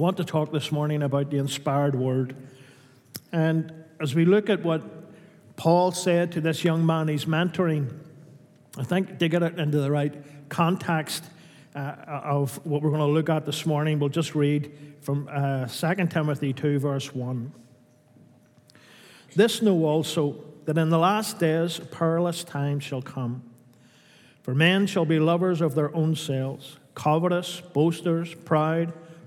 Want to talk this morning about the inspired word. And as we look at what Paul said to this young man he's mentoring, I think to get it into the right context uh, of what we're going to look at this morning, we'll just read from uh, 2 Timothy 2, verse 1. This know also that in the last days perilous times shall come. For men shall be lovers of their own selves, covetous, boasters, proud,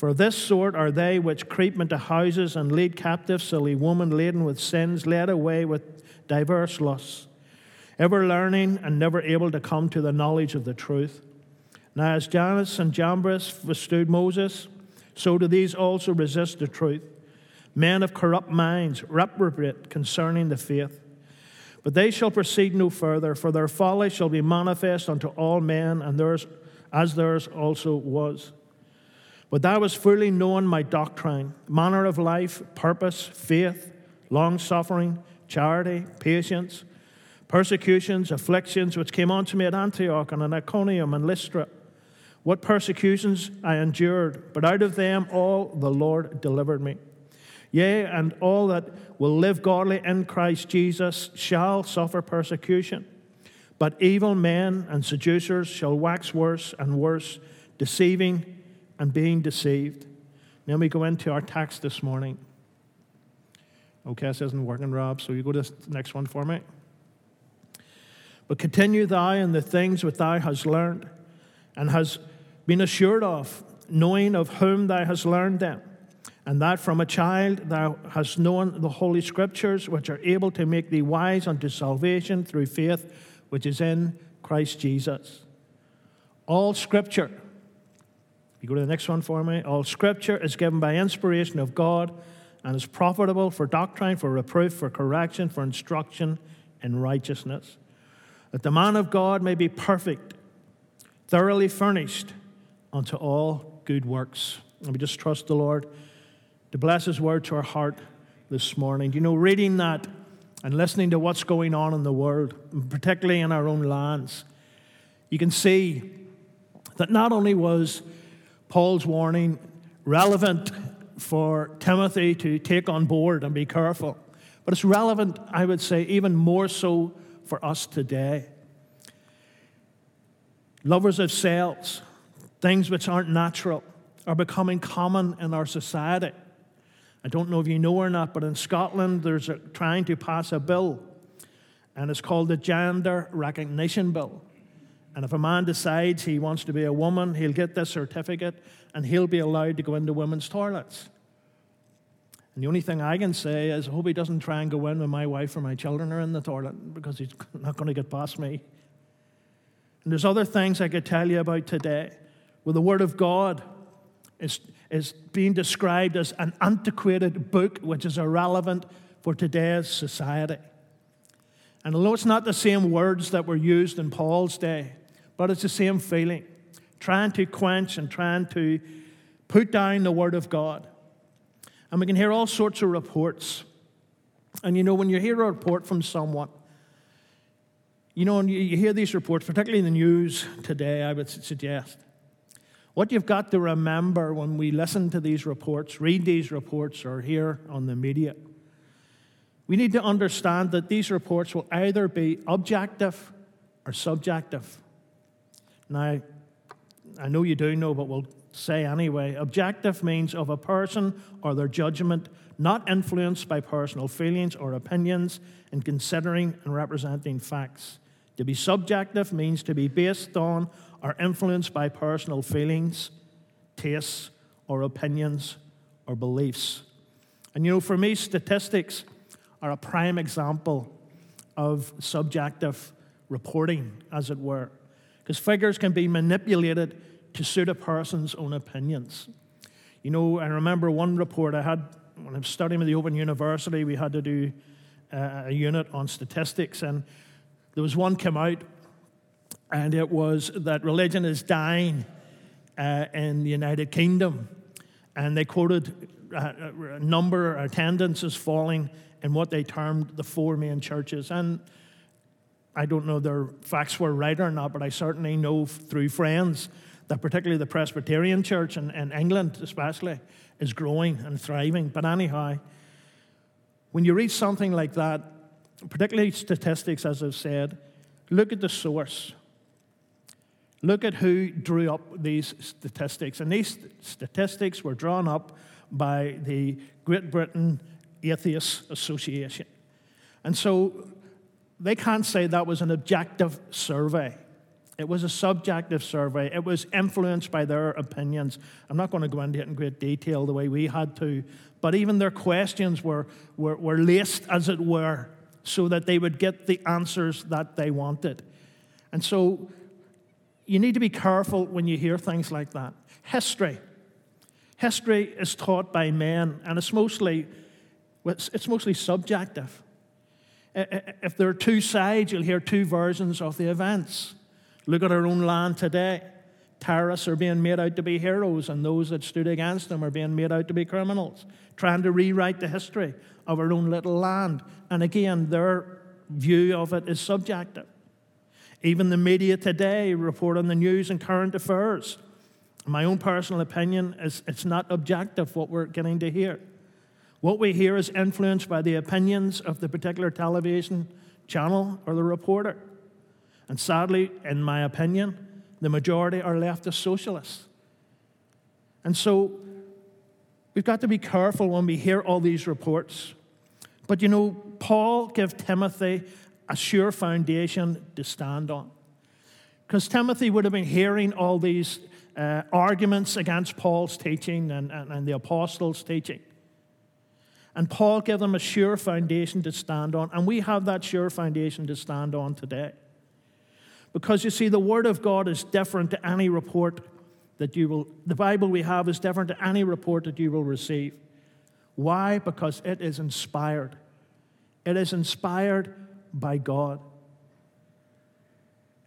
For this sort are they which creep into houses and lead captive silly women laden with sins, led away with diverse lusts, ever learning and never able to come to the knowledge of the truth. Now, as Jannes and Jambres withstood Moses, so do these also resist the truth. Men of corrupt minds, reprobate concerning the faith. But they shall proceed no further, for their folly shall be manifest unto all men, and theirs as theirs also was. But thou hast fully known my doctrine, manner of life, purpose, faith, long suffering, charity, patience, persecutions, afflictions, which came unto me at Antioch and in Iconium and Lystra. What persecutions I endured, but out of them all the Lord delivered me. Yea, and all that will live godly in Christ Jesus shall suffer persecution. But evil men and seducers shall wax worse and worse, deceiving and being deceived. Now we go into our text this morning. Okay, this isn't working, Rob, so you go to the next one for me. But continue thou in the things which thou hast learned and has been assured of, knowing of whom thou hast learned them and that from a child thou hast known the holy scriptures, which are able to make thee wise unto salvation through faith which is in Christ Jesus. All scripture, you go to the next one for me. All scripture is given by inspiration of God and is profitable for doctrine, for reproof, for correction, for instruction in righteousness, that the man of God may be perfect, thoroughly furnished unto all good works. And we just trust the Lord to bless His word to our heart this morning. You know, reading that and listening to what's going on in the world, particularly in our own lands, you can see that not only was Paul's warning relevant for Timothy to take on board and be careful, but it's relevant, I would say, even more so for us today. Lovers of selves, things which aren't natural, are becoming common in our society. I don't know if you know or not, but in Scotland, there's a, trying to pass a bill, and it's called the Gender Recognition Bill. And if a man decides he wants to be a woman, he'll get this certificate and he'll be allowed to go into women's toilets. And the only thing I can say is, I hope he doesn't try and go in when my wife or my children are in the toilet because he's not going to get past me. And there's other things I could tell you about today. With the Word of God, it's, is being described as an antiquated book which is irrelevant for today's society. And although it's not the same words that were used in Paul's day, but it's the same feeling trying to quench and trying to put down the Word of God. And we can hear all sorts of reports. And you know, when you hear a report from someone, you know, and you hear these reports, particularly in the news today, I would suggest, what you've got to remember when we listen to these reports, read these reports, or hear on the media, we need to understand that these reports will either be objective or subjective. Now, I know you do know, but we'll say anyway. Objective means of a person or their judgment not influenced by personal feelings or opinions in considering and representing facts. To be subjective means to be based on or influenced by personal feelings, tastes, or opinions or beliefs. And you know, for me, statistics are a prime example of subjective reporting, as it were, because figures can be manipulated to suit a person's own opinions. You know, I remember one report I had when I was studying at the Open University, we had to do uh, a unit on statistics, and there was one came out, and it was that religion is dying uh, in the United Kingdom, and they quoted uh, a number attendance is falling in what they termed the four main churches, and I don't know their facts were right or not, but I certainly know through friends that particularly the Presbyterian Church in, in England, especially, is growing and thriving. But anyhow, when you read something like that, particularly statistics, as I've said, look at the source. Look at who drew up these statistics. And these statistics were drawn up by the Great Britain Atheist Association. And so they can't say that was an objective survey. It was a subjective survey. It was influenced by their opinions. I'm not going to go into it in great detail the way we had to, but even their questions were, were, were laced, as it were, so that they would get the answers that they wanted. And so you need to be careful when you hear things like that. History. History is taught by men, and it's mostly, it's mostly subjective. If there are two sides, you'll hear two versions of the events. Look at our own land today. Terrorists are being made out to be heroes, and those that stood against them are being made out to be criminals, trying to rewrite the history of our own little land. And again, their view of it is subjective. Even the media today report on the news and current affairs. My own personal opinion is it's not objective what we're getting to hear. What we hear is influenced by the opinions of the particular television channel or the reporter. And sadly, in my opinion, the majority are leftist socialists. And so we've got to be careful when we hear all these reports. But you know, Paul gave Timothy a sure foundation to stand on. Because Timothy would have been hearing all these uh, arguments against Paul's teaching and, and, and the apostles' teaching. And Paul gave them a sure foundation to stand on, and we have that sure foundation to stand on today. Because you see, the Word of God is different to any report that you will, the Bible we have is different to any report that you will receive. Why? Because it is inspired. It is inspired by God.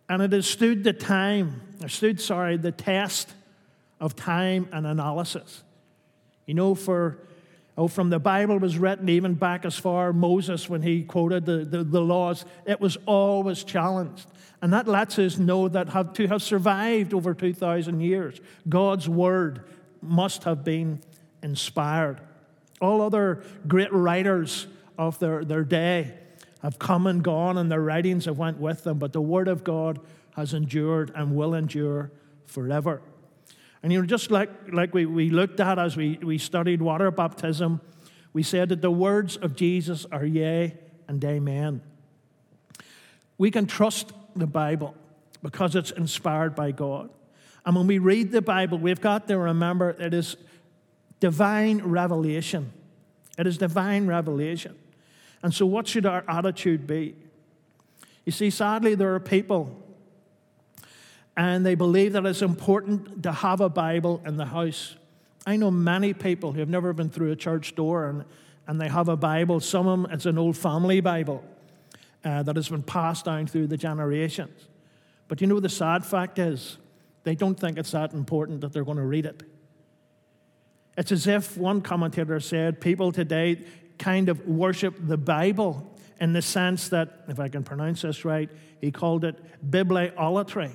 And it has stood the time, or stood, sorry, the test of time and analysis. You know, for Oh, from the Bible was written even back as far Moses when he quoted the, the, the, laws, it was always challenged. And that lets us know that have, to have survived over 2,000 years, God's word must have been inspired. All other great writers of their, their day have come and gone, and their writings have went with them, but the word of God has endured and will endure forever. And you know, just like, like we, we looked at as we, we studied water baptism, we said that the words of Jesus are yea and amen. We can trust the Bible because it's inspired by God. And when we read the Bible, we've got to remember it is divine revelation. It is divine revelation. And so, what should our attitude be? You see, sadly, there are people and they believe that it's important to have a Bible in the house. I know many people who have never been through a church door and, and they have a Bible. Some of them, it's an old family Bible uh, that has been passed down through the generations. But you know, the sad fact is, they don't think it's that important that they're going to read it. It's as if one commentator said people today kind of worship the Bible in the sense that, if I can pronounce this right, he called it bibliolatry.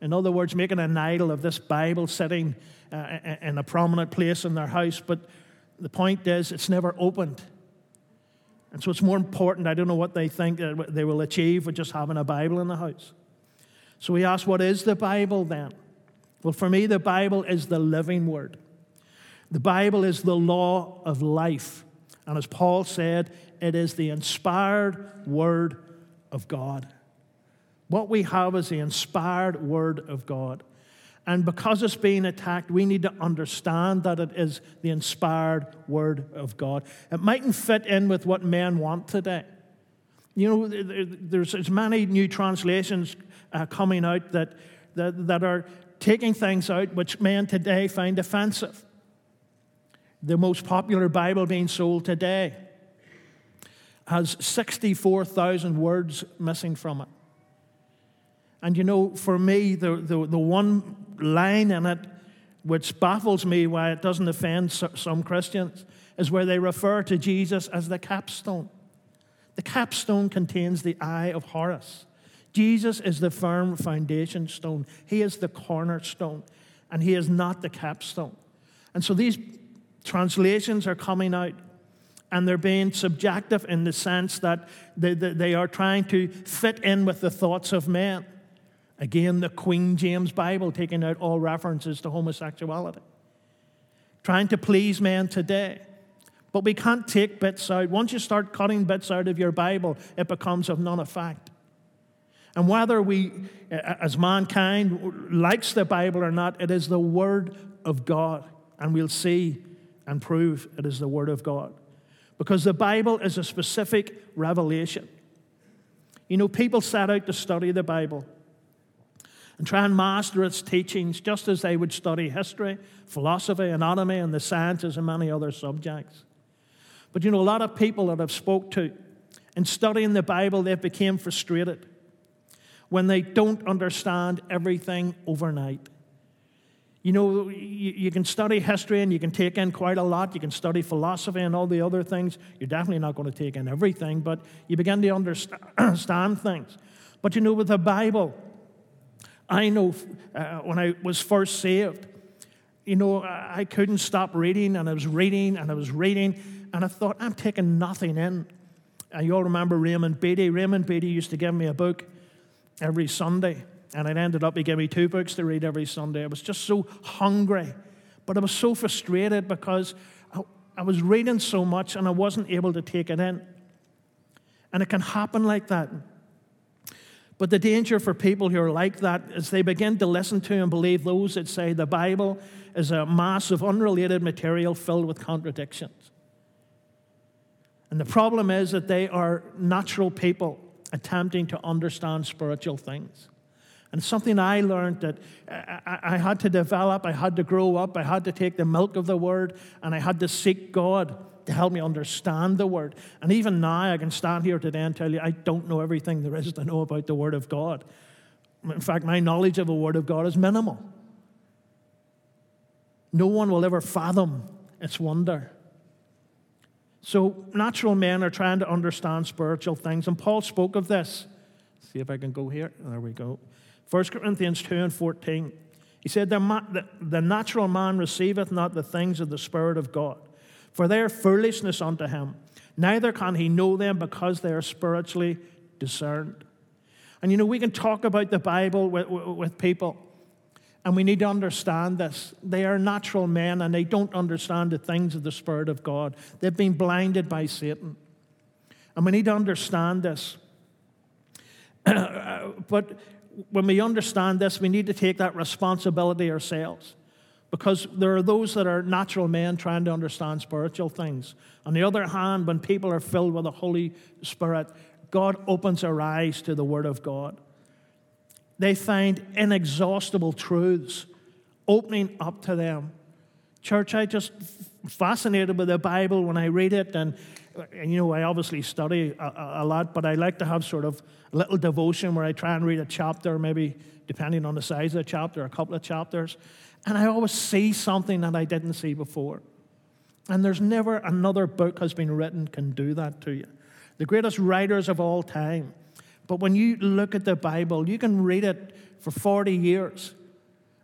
In other words, making an idol of this Bible sitting uh, in a prominent place in their house. But the point is, it's never opened. And so it's more important. I don't know what they think they will achieve with just having a Bible in the house. So we ask, what is the Bible then? Well, for me, the Bible is the living word. The Bible is the law of life. And as Paul said, it is the inspired word of God. What we have is the inspired Word of God. And because it's being attacked, we need to understand that it is the inspired Word of God. It mightn't fit in with what men want today. You know, there's, there's many new translations uh, coming out that, that, that are taking things out which men today find offensive. the most popular Bible being sold today, has 64,000 words missing from it. And you know, for me, the, the, the one line in it which baffles me why it doesn't offend some Christians is where they refer to Jesus as the capstone. The capstone contains the eye of Horus. Jesus is the firm foundation stone, He is the cornerstone, and He is not the capstone. And so these translations are coming out and they're being subjective in the sense that they, they, are trying to fit in with the thoughts of men. Again, the Queen James Bible taking out all references to homosexuality. Trying to please men today. But we can't take bits out. Once you start cutting bits out of your Bible, it becomes of none effect. And whether we, as mankind, likes the Bible or not, it is the Word of God. And we'll see and prove it is the Word of God. Because the Bible is a specific revelation. You know, people set out to study the Bible and try and master its teachings just as they would study history, philosophy, anatomy, and the sciences and many other subjects. But you know, a lot of people that I've spoke to in studying the Bible, they've become frustrated when they don't understand everything overnight. You know, you, you, can study history and you can take in quite a lot. You can study philosophy and all the other things. You're definitely not going to take in everything, but you begin to understand things. But you know, with the Bible, I know uh, when I was first saved, you know, I couldn't stop reading, and I was reading, and I was reading, and I thought, I'm taking nothing in. And you all remember Raymond Beatty. Raymond Beatty used to give me a book every Sunday, and it ended up he gave me two books to read every Sunday. I was just so hungry, but I was so frustrated because I, I was reading so much and I wasn't able to take it in. And it can happen like that. But the danger for people who are like that is they begin to listen to and believe those that say the Bible is a mass of unrelated material filled with contradictions. And the problem is that they are natural people attempting to understand spiritual things. And something I learned that I had to develop, I had to grow up, I had to take the milk of the word, and I had to seek God to help me understand the Word. And even now, I can stand here today and tell you I don't know everything there is to know about the Word of God. In fact, my knowledge of the Word of God is minimal. No one will ever fathom its wonder. So, natural men are trying to understand spiritual things, and Paul spoke of this. See if I can go here. There we go. 1 Corinthians 2 and 14. He said, the, the natural man receiveth not the things of the Spirit of God, for they are foolishness unto him. Neither can he know them because they are spiritually discerned. And you know, we can talk about the Bible with, with people, and we need to understand this. They are natural men, and they don't understand the things of the Spirit of God. They've been blinded by Satan. And we need to understand this. but when we understand this, we need to take that responsibility ourselves because there are those that are natural men trying to understand spiritual things. On the other hand, when people are filled with the Holy Spirit, God opens their eyes to the Word of God. They find inexhaustible truths opening up to them. Church, I just fascinated with the Bible when I read it, and, and you know, I obviously study a, a, lot, but I like to have sort of a little devotion where I try and read a chapter, maybe depending on the size of the chapter, a couple of chapters. And I always see something that I didn't see before. And there's never another book has been written can do that to you. The greatest writers of all time. But when you look at the Bible, you can read it for 40 years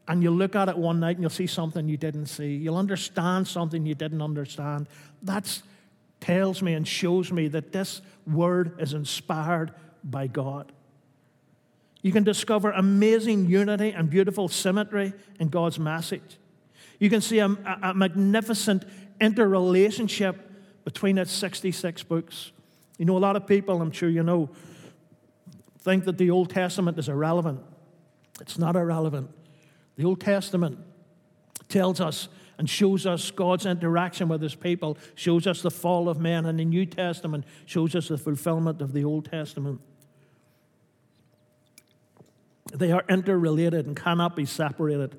and you'll look at it one night and you'll see something you didn't see. You'll understand something you didn't understand. That tells me and shows me that this word is inspired by God. You can discover amazing unity and beautiful symmetry in God's message. You can see a, a magnificent interrelationship between its 66 books. You know, a lot of people, I'm sure you know, think that the Old Testament is irrelevant. It's not irrelevant. The Old Testament tells us and shows us God's interaction with his people, shows us the fall of man, and the New Testament shows us the fulfillment of the Old Testament. They are interrelated and cannot be separated.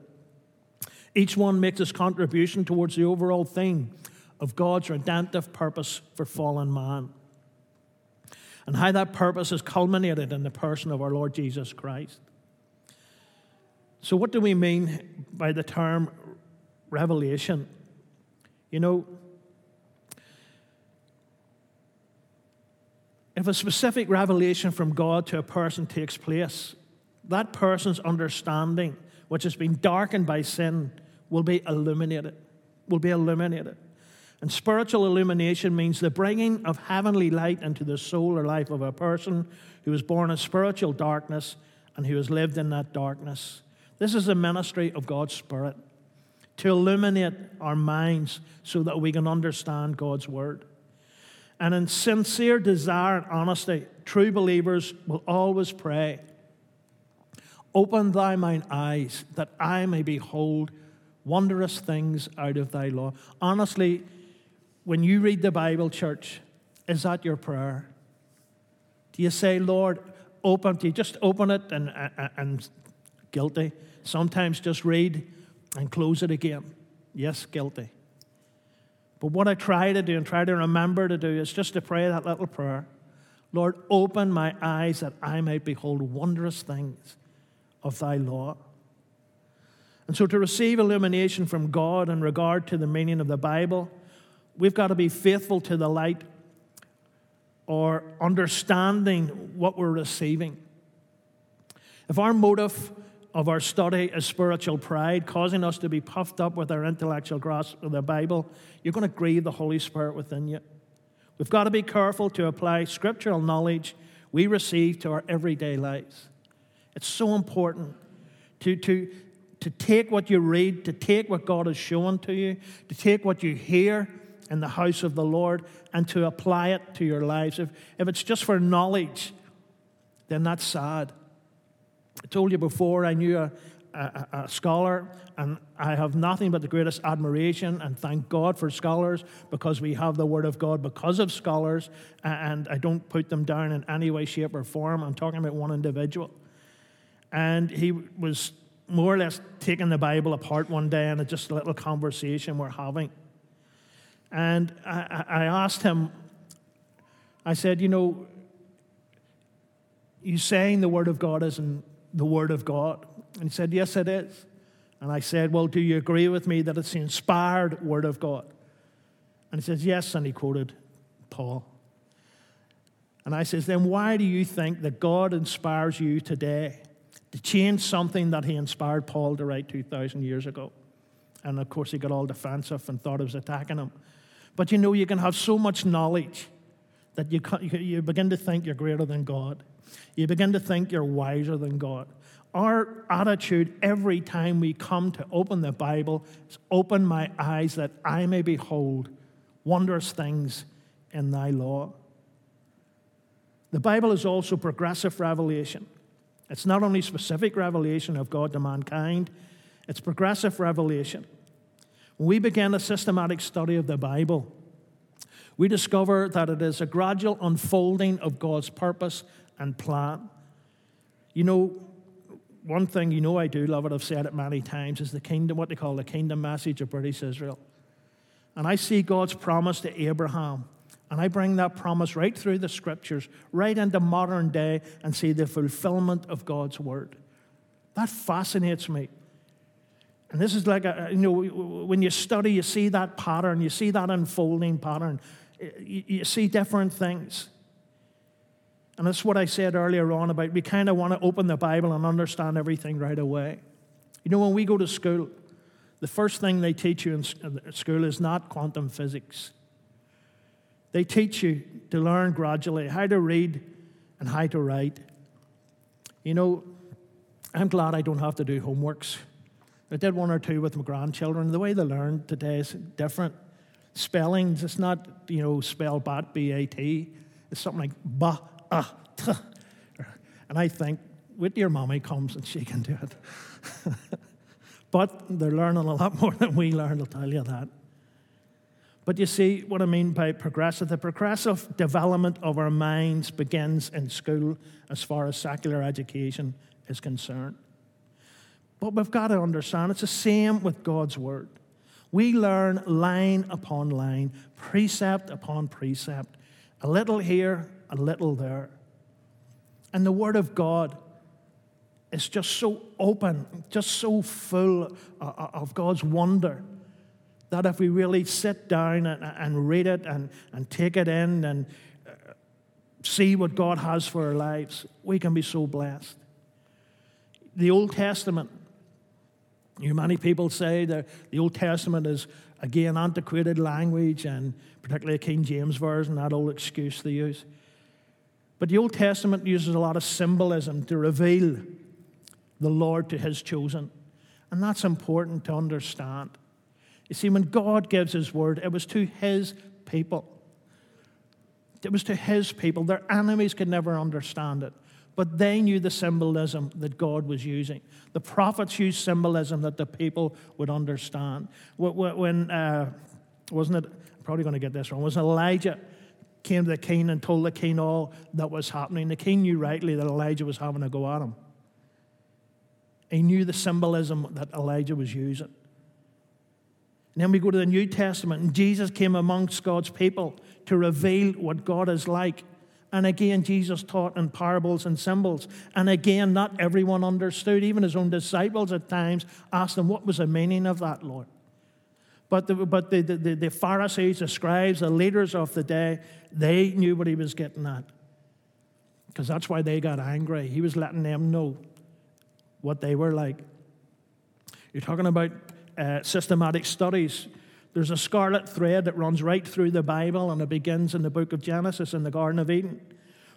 Each one makes its contribution towards the overall theme of God's redemptive purpose for fallen man and how that purpose is culminated in the person of our Lord Jesus Christ. So, what do we mean by the term revelation? You know, if a specific revelation from God to a person takes place, that person's understanding, which has been darkened by sin, will be illuminated. Will be illuminated. And spiritual illumination means the bringing of heavenly light into the soul or life of a person who was born in spiritual darkness and who has lived in that darkness. This is the ministry of God's Spirit to illuminate our minds so that we can understand God's Word. And in sincere desire and honesty, true believers will always pray Open thy mine eyes that I may behold wondrous things out of thy law. Honestly, when you read the Bible, church, is that your prayer? Do you say, Lord, open, do you just open it and, and, and guilty? Sometimes just read and close it again. Yes, guilty. But what I try to do and try to remember to do is just to pray that little prayer Lord, open my eyes that I might behold wondrous things of thy law. And so, to receive illumination from God in regard to the meaning of the Bible, we've got to be faithful to the light or understanding what we're receiving. If our motive of our study is spiritual pride, causing us to be puffed up with our intellectual grasp of the Bible, you're going to grieve the Holy Spirit within you. We've got to be careful to apply scriptural knowledge we receive to our everyday lives. It's so important to, to, to take what you read, to take what God has shown to you, to take what you hear in the house of the Lord and to apply it to your lives. If, if it's just for knowledge, then that's sad. I told you before, I knew a, a, a, scholar, and I have nothing but the greatest admiration and thank God for scholars because we have the Word of God because of scholars, and I don't put them down in any way, shape, or form. I'm talking about one individual. And he was more or less taking the Bible apart one day, and just a little conversation we're having. And I, I asked him, I said, You know, you saying the Word of God isn't the Word of God? And he said, Yes, it is. And I said, Well, do you agree with me that it's the inspired Word of God? And he says, Yes. And he quoted Paul. And I says, Then why do you think that God inspires you today to change something that he inspired Paul to write 2,000 years ago? And of course, he got all defensive and thought I was attacking him. But you know, you can have so much knowledge that you, you begin to think you're greater than God. You begin to think you're wiser than God. Our attitude every time we come to open the Bible is open my eyes that I may behold wondrous things in thy law. The Bible is also progressive revelation. It's not only specific revelation of God to mankind, it's progressive revelation. When we begin a systematic study of the Bible, we discover that it is a gradual unfolding of God's purpose and plan. You know, one thing you know I do love it, I've said it many times, is the kingdom, what they call the kingdom message of British Israel. And I see God's promise to Abraham, and I bring that promise right through the scriptures, right into modern day, and see the fulfillment of God's word. That fascinates me. And this is like, a, you know, when you study, you see that pattern, you see that unfolding pattern, you, see different things. And that's what I said earlier on about we kind of want to open the Bible and understand everything right away. You know, when we go to school, the first thing they teach you in school is not quantum physics. They teach you to learn gradually how to read and how to write. You know, I'm glad I don't have to do homeworks. I did one or two with my grandchildren. The way they learn today is different. Spellings, it's not, you know, spell bat, B A T. It's something like ba, t. And I think, wait till your mommy comes and she can do it. but they're learning a lot more than we learned, I'll tell you that. But you see what I mean by progressive? The progressive development of our minds begins in school as far as secular education is concerned. But we've got to understand it's the same with God's Word. We learn line upon line, precept upon precept, a little here, a little there. And the Word of God is just so open, just so full uh, uh, of God's wonder that if we really sit down and, and read it and, and take it in and uh, see what God has for our lives, we can be so blessed. The Old Testament, you many people say that the Old Testament is, again, antiquated language and particularly a King James Version, that old excuse they use. But the Old Testament uses a lot of symbolism to reveal the Lord to his chosen. And that's important to understand. You see, when God gives his word, it was to his people. It was to his people. Their enemies could never understand it. But they knew the symbolism that God was using. The prophets used symbolism that the people would understand. When, uh, wasn't it, I'm probably going to get this wrong, was Elijah came to the king and told the king all that was happening. The king knew rightly that Elijah was having a go at him. He knew the symbolism that Elijah was using. And then we go to the New Testament, and Jesus came amongst God's people to reveal what God is like. And again, Jesus taught in parables and symbols. And again, not everyone understood. Even his own disciples at times asked him, What was the meaning of that, Lord? But the, but the, the, the Pharisees, the scribes, the leaders of the day, they knew what he was getting at. Because that's why they got angry. He was letting them know what they were like. You're talking about uh, systematic studies. There's a scarlet thread that runs right through the Bible, and it begins in the book of Genesis in the Garden of Eden,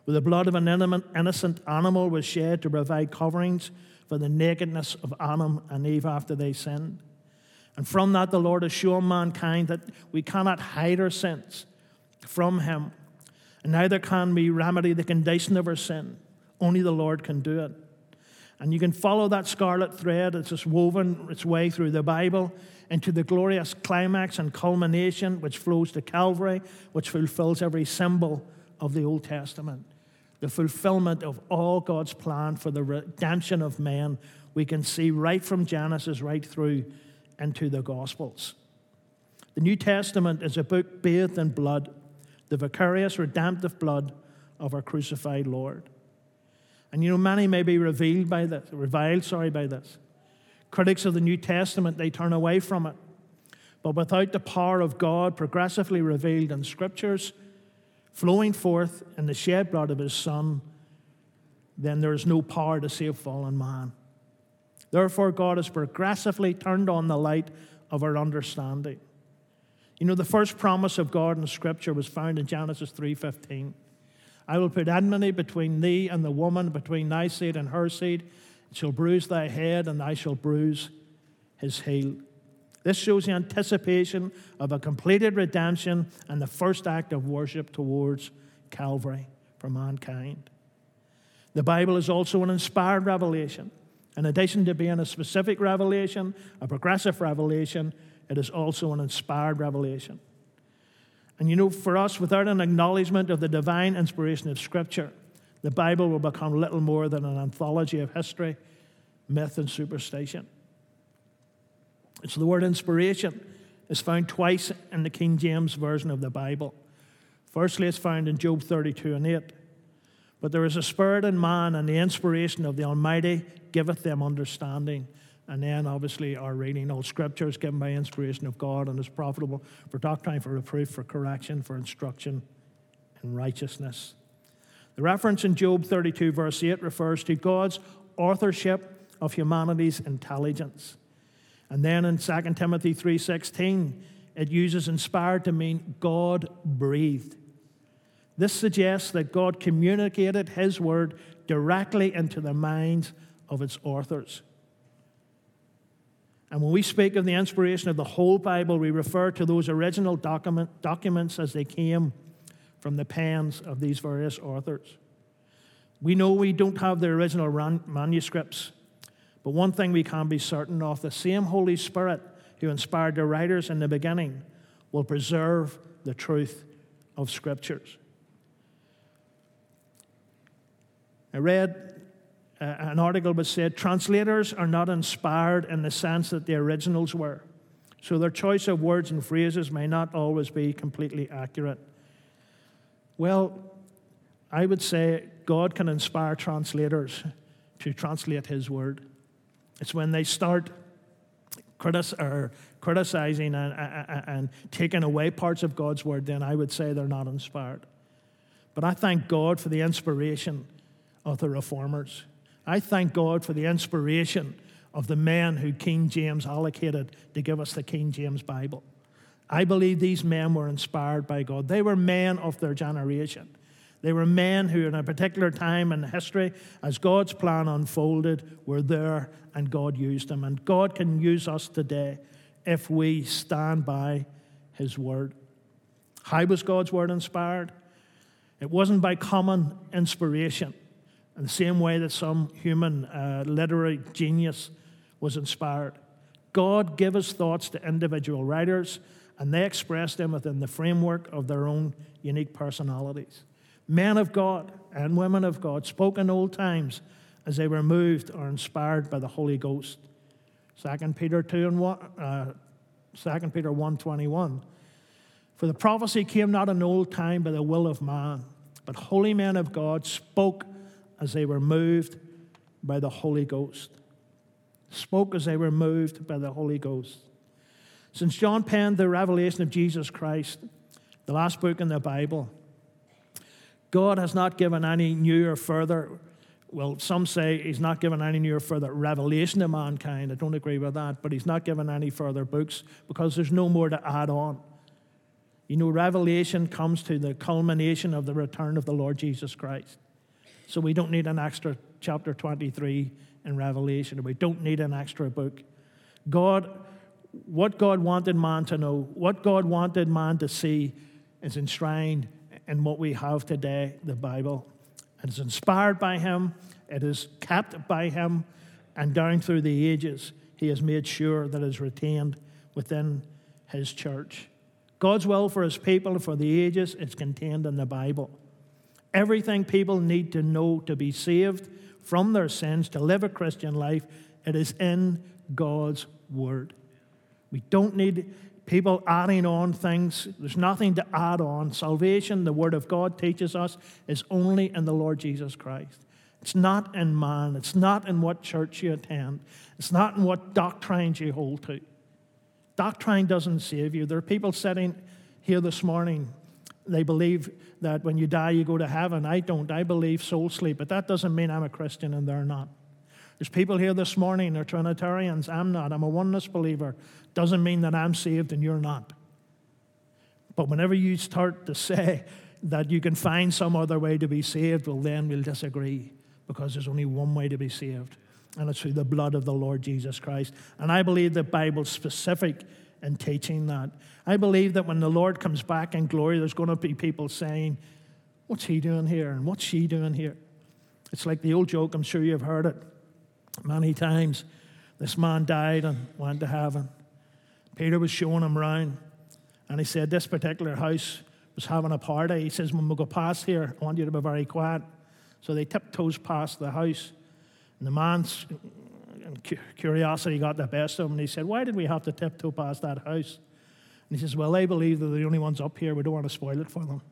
where the blood of an innocent animal was shed to provide coverings for the nakedness of Adam and Eve after they sinned. And from that, the Lord has shown mankind that we cannot hide our sins from Him, and neither can we remedy the condition of our sin. Only the Lord can do it. And you can follow that scarlet thread it's just woven its way through the Bible into the glorious climax and culmination which flows to Calvary, which fulfills every symbol of the Old Testament. The fulfillment of all God's plan for the redemption of men, we can see right from Genesis right through into the Gospels. The New Testament is a book bathed in blood, the vicarious redemptive blood of our crucified Lord. And you know, many may be revealed by this, reviled, sorry, by this. Critics of the New Testament, they turn away from it. But without the power of God progressively revealed in Scriptures, flowing forth in the shed blood of His Son, then there is no power to save fallen man. Therefore, God has progressively turned on the light of our understanding. You know, the first promise of God in Scripture was found in Genesis 3:15. I will put enmity between thee and the woman, between thy seed and her seed. It shall bruise thy head, and thou shalt bruise his heel. This shows the anticipation of a completed redemption and the first act of worship towards Calvary for mankind. The Bible is also an inspired revelation. In addition to being a specific revelation, a progressive revelation, it is also an inspired revelation. And you know, for us, without an acknowledgement of the divine inspiration of Scripture, the Bible will become little more than an anthology of history, myth, and superstition. So the word inspiration is found twice in the King James Version of the Bible. Firstly, it's found in Job 32 and 8. But there is a spirit in man, and the inspiration of the Almighty giveth them understanding. And then, obviously, our reading all scripture is given by inspiration of God and is profitable for doctrine, for reproof, for correction, for instruction in righteousness. The reference in Job 32, verse 8, refers to God's authorship of humanity's intelligence. And then in 2 Timothy 3:16, it uses inspired to mean God breathed. This suggests that God communicated his word directly into the minds of its authors. And when we speak of the inspiration of the whole Bible, we refer to those original document, documents as they came from the pens of these various authors. We know we don't have the original ran- manuscripts, but one thing we can be certain of the same Holy Spirit who inspired the writers in the beginning will preserve the truth of Scriptures. I read uh, an article was said translators are not inspired in the sense that the originals were. So their choice of words and phrases may not always be completely accurate. Well, I would say God can inspire translators to translate His word. It's when they start critis- or criticizing and, and, and taking away parts of God's word, then I would say they're not inspired. But I thank God for the inspiration of the reformers. I thank God for the inspiration of the men who King James allocated to give us the King James Bible. I believe these men were inspired by God. They were men of their generation. They were men who, in a particular time in history, as God's plan unfolded, were there and God used them. And God can use us today if we stand by His Word. How was God's Word inspired? It wasn't by common inspiration, in the same way that some human uh, literary genius was inspired. God gave his thoughts to individual writers, and they expressed them within the framework of their own unique personalities. Men of God and women of God spoke in old times as they were moved or inspired by the Holy Ghost. 2 Peter 2 and 1, uh, 2 Peter 1.21 For the prophecy came not in old time by the will of man, but holy men of God spoke as they were moved by the Holy Ghost spoke as they were moved by the Holy Ghost. Since John penned the revelation of Jesus Christ, the last book in the Bible, God has not given any new or further, well, some say he's not given any new or further revelation to mankind. I don't agree with that, but he's not given any further books because there's no more to add on. You know, revelation comes to the culmination of the return of the Lord Jesus Christ. So we don't need an extra chapter 23 in Revelation. We don't need an extra book. God, what God wanted man to know, what God wanted man to see, is enshrined in what we have today, the Bible. It is inspired by Him, it is kept by Him, and down through the ages, He has made sure that it is retained within His church. God's will for His people for the ages is contained in the Bible. Everything people need to know to be saved from their sins to live a Christian life, it is in God's Word. We don't need people adding on things. There's nothing to add on. Salvation, the Word of God teaches us, is only in the Lord Jesus Christ. It's not in man. It's not in what church you attend. It's not in what doctrines you hold to. Doctrine doesn't save you. There are people sitting here this morning they believe that when you die, you go to heaven. I don't. I believe soul sleep, but that doesn't mean I'm a Christian and they're not. There's people here this morning, they're Trinitarians. I'm not. I'm a oneness believer. Doesn't mean that I'm saved and you're not. But whenever you start to say that you can find some other way to be saved, well, then we'll disagree because there's only one way to be saved, and it's through the blood of the Lord Jesus Christ. And I believe the Bible's specific in teaching that. I believe that when the Lord comes back in glory, there's going to be people saying, What's he doing here? And what's she doing here? It's like the old joke, I'm sure you've heard it many times. This man died and went to heaven. Peter was showing him around, and he said, This particular house was having a party. He says, When we go past here, I want you to be very quiet. So they tiptoes past the house, and the man's curiosity got the best of him, and he said, Why did we have to tiptoe past that house? And he says, Well, they believe they're the only ones up here. We don't want to spoil it for them.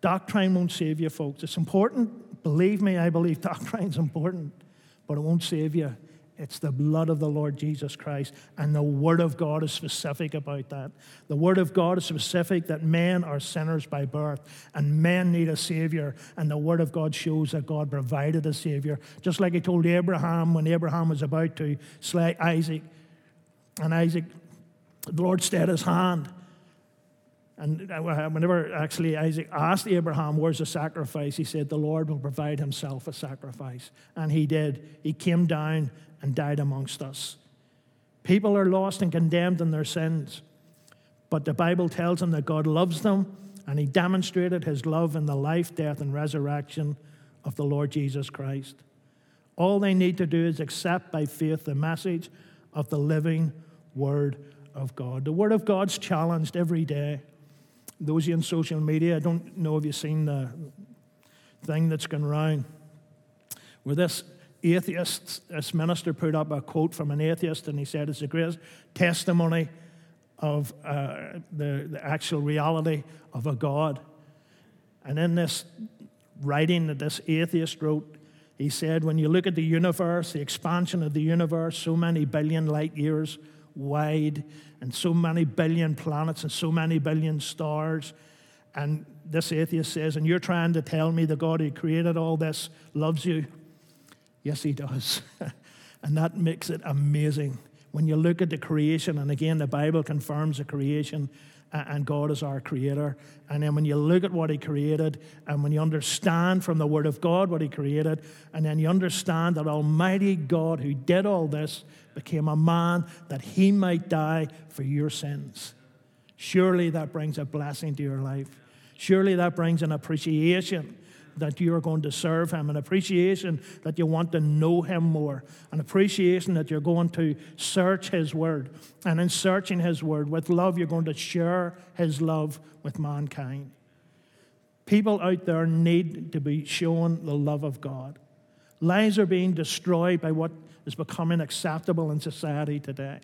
Doctrine won't save you, folks. It's important. Believe me, I believe doctrine's important, but it won't save you. It's the blood of the Lord Jesus Christ. And the Word of God is specific about that. The Word of God is specific that men are sinners by birth and men need a Savior. And the Word of God shows that God provided a Savior. Just like He told Abraham when Abraham was about to slay Isaac. And Isaac, the Lord stayed his hand. And uh, whenever actually Isaac asked Abraham, Where's the sacrifice? He said, The Lord will provide himself a sacrifice. And he did. He came down and died amongst us. People are lost and condemned in their sins, but the Bible tells them that God loves them, and He demonstrated His love in the life, death, and resurrection of the Lord Jesus Christ. All they need to do is accept by faith the message of the living Word of God. The Word of God's challenged every day. Those of you in social media, I don't know if you've seen the thing that's gone around where this atheist, this minister put up a quote from an atheist, and he said it's a great testimony of uh, the, the actual reality of a God. And in this writing that this atheist wrote, he said, when you look at the universe, the expansion of the universe, so many billion light years wide, and so many billion planets, and so many billion stars, and this atheist says, and you're trying to tell me the God who created all this loves you? Yes, he does. and that makes it amazing. When you look at the creation, and again, the Bible confirms the creation, and God is our creator. And then when you look at what He created, and when you understand from the Word of God what He created, and then you understand that Almighty God, who did all this, became a man that He might die for your sins. Surely that brings a blessing to your life. Surely that brings an appreciation that you are going to serve Him, an appreciation that you want to know Him more, an appreciation that you're going to search His Word. And in searching His Word with love, you're going to share His love with mankind. People out there need to be shown the love of God. Lives are being destroyed by what is becoming acceptable in society today.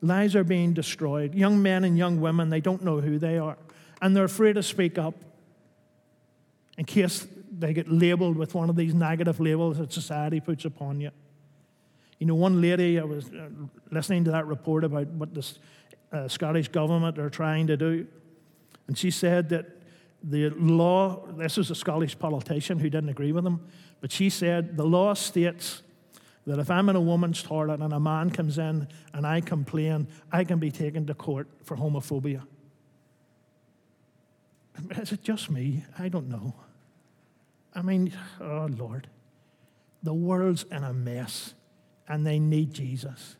Lives are being destroyed. Young men and young women, they don't know who they are, and they're afraid to speak up in case they get labeled with one of these negative labels that society puts upon you. You know, one lady, I was uh, listening to that report about what the uh, Scottish government are trying to do, and she said that the law, this is a Scottish politician who didn't agree with them, but she said the law states that if I'm in a woman's toilet and a man comes in and I complain, I can be taken to court for homophobia. Is it just me? I don't know. I mean, oh Lord, the world's in a mess and they need Jesus.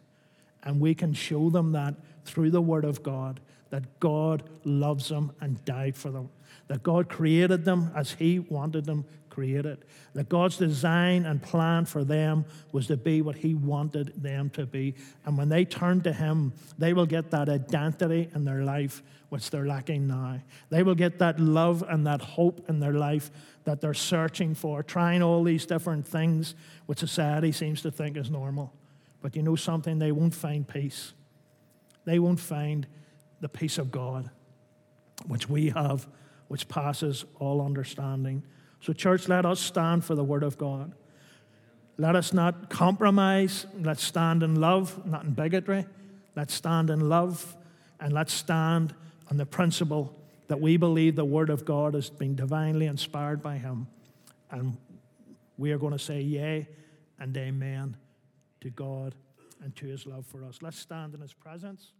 And we can show them that through the Word of God, that God loves them and died for them, that God created them as He wanted them created, that God's design and plan for them was to be what He wanted them to be. And when they turn to Him, they will get that identity in their life which they're lacking now. They will get that love and that hope in their life that they're searching for, trying all these different things which society seems to think is normal. But you know something? They won't find peace. They won't find the peace of God, which we have, which passes all understanding. So, church, let us stand for the Word of God. Let us not compromise. Let's stand in love, not in bigotry. Let's stand in love and let's stand on the principle that we believe the Word of God has been divinely inspired by Him. And we are going to say yea and amen to God and to His love for us. Let's stand in His presence.